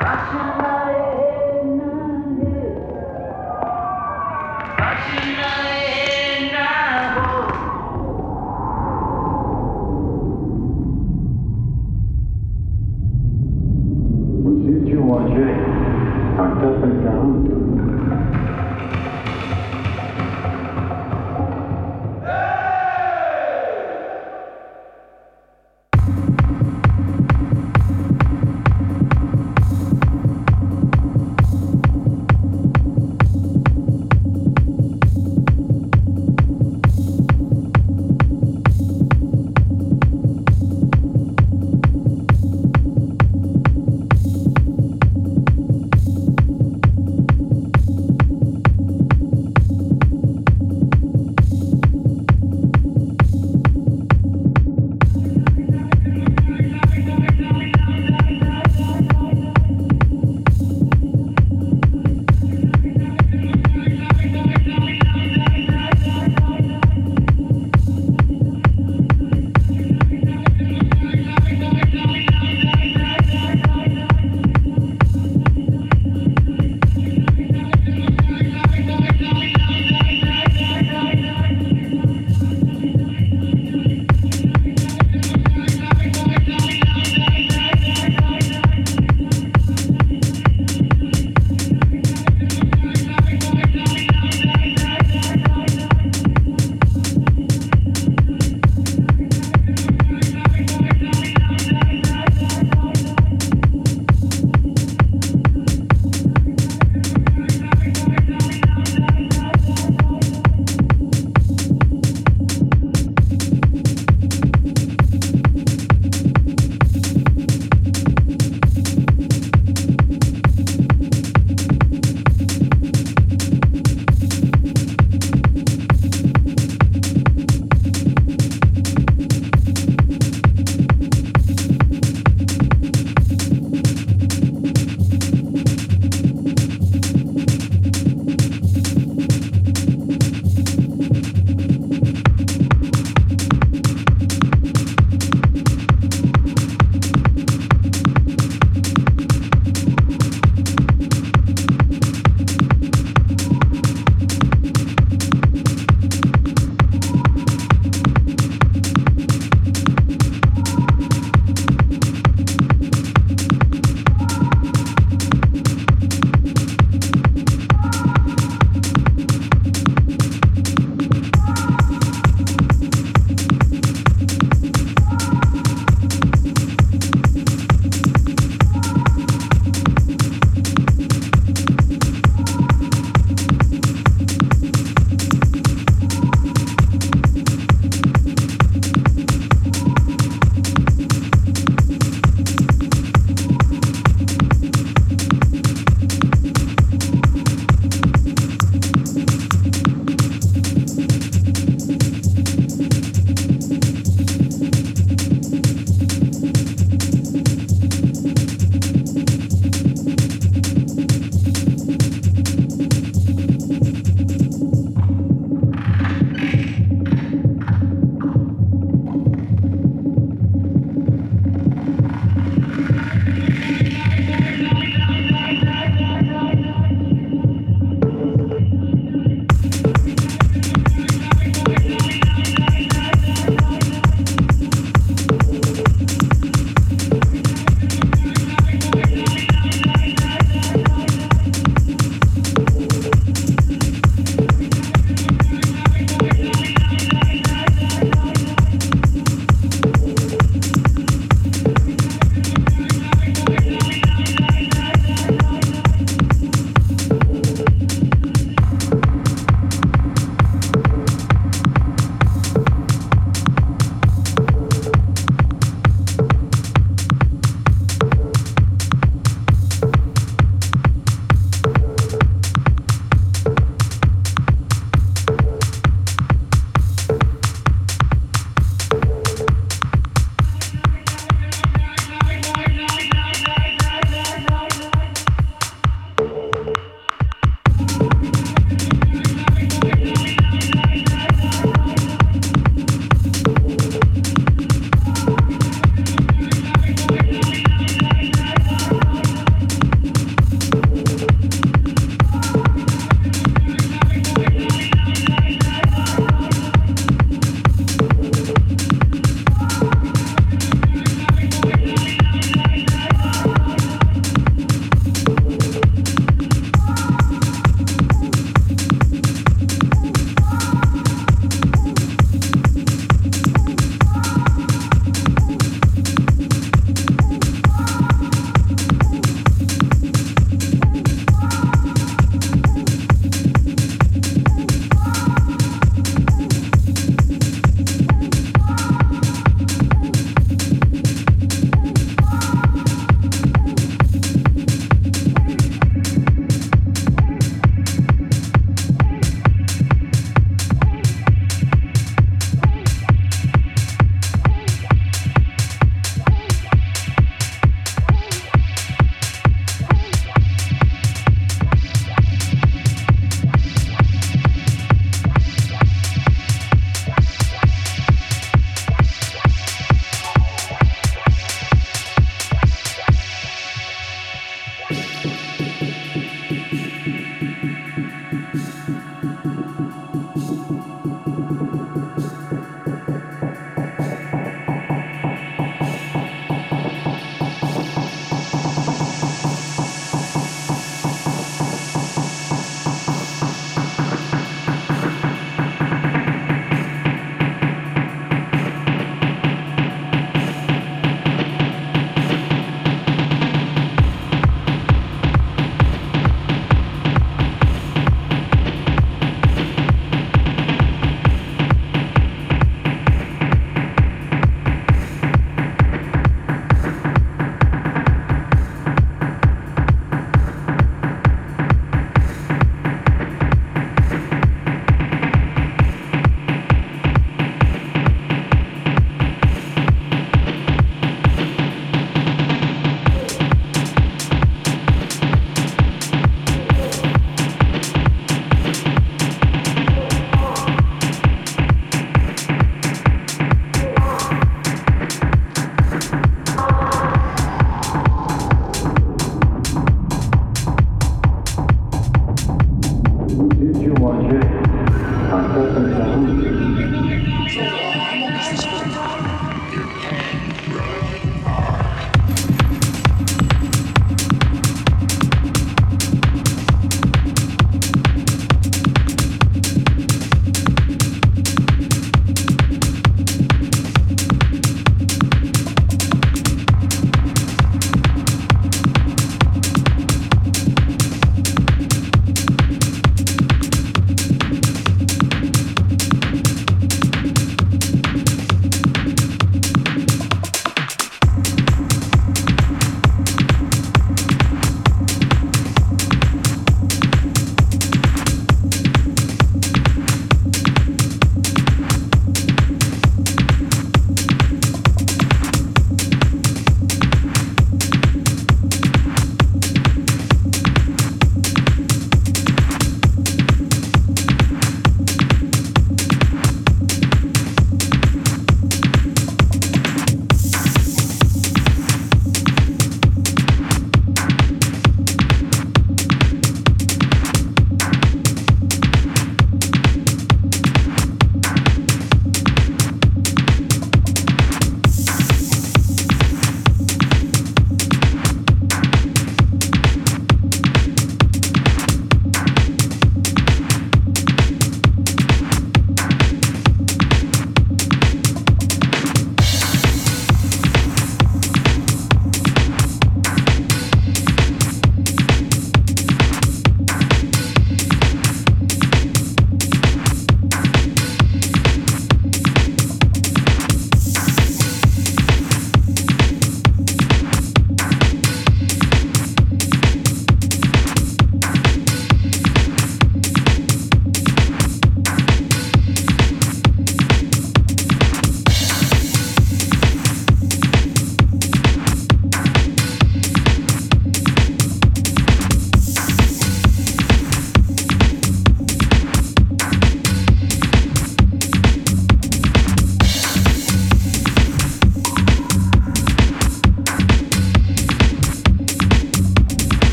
Russian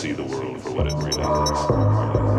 see the world for what it really is.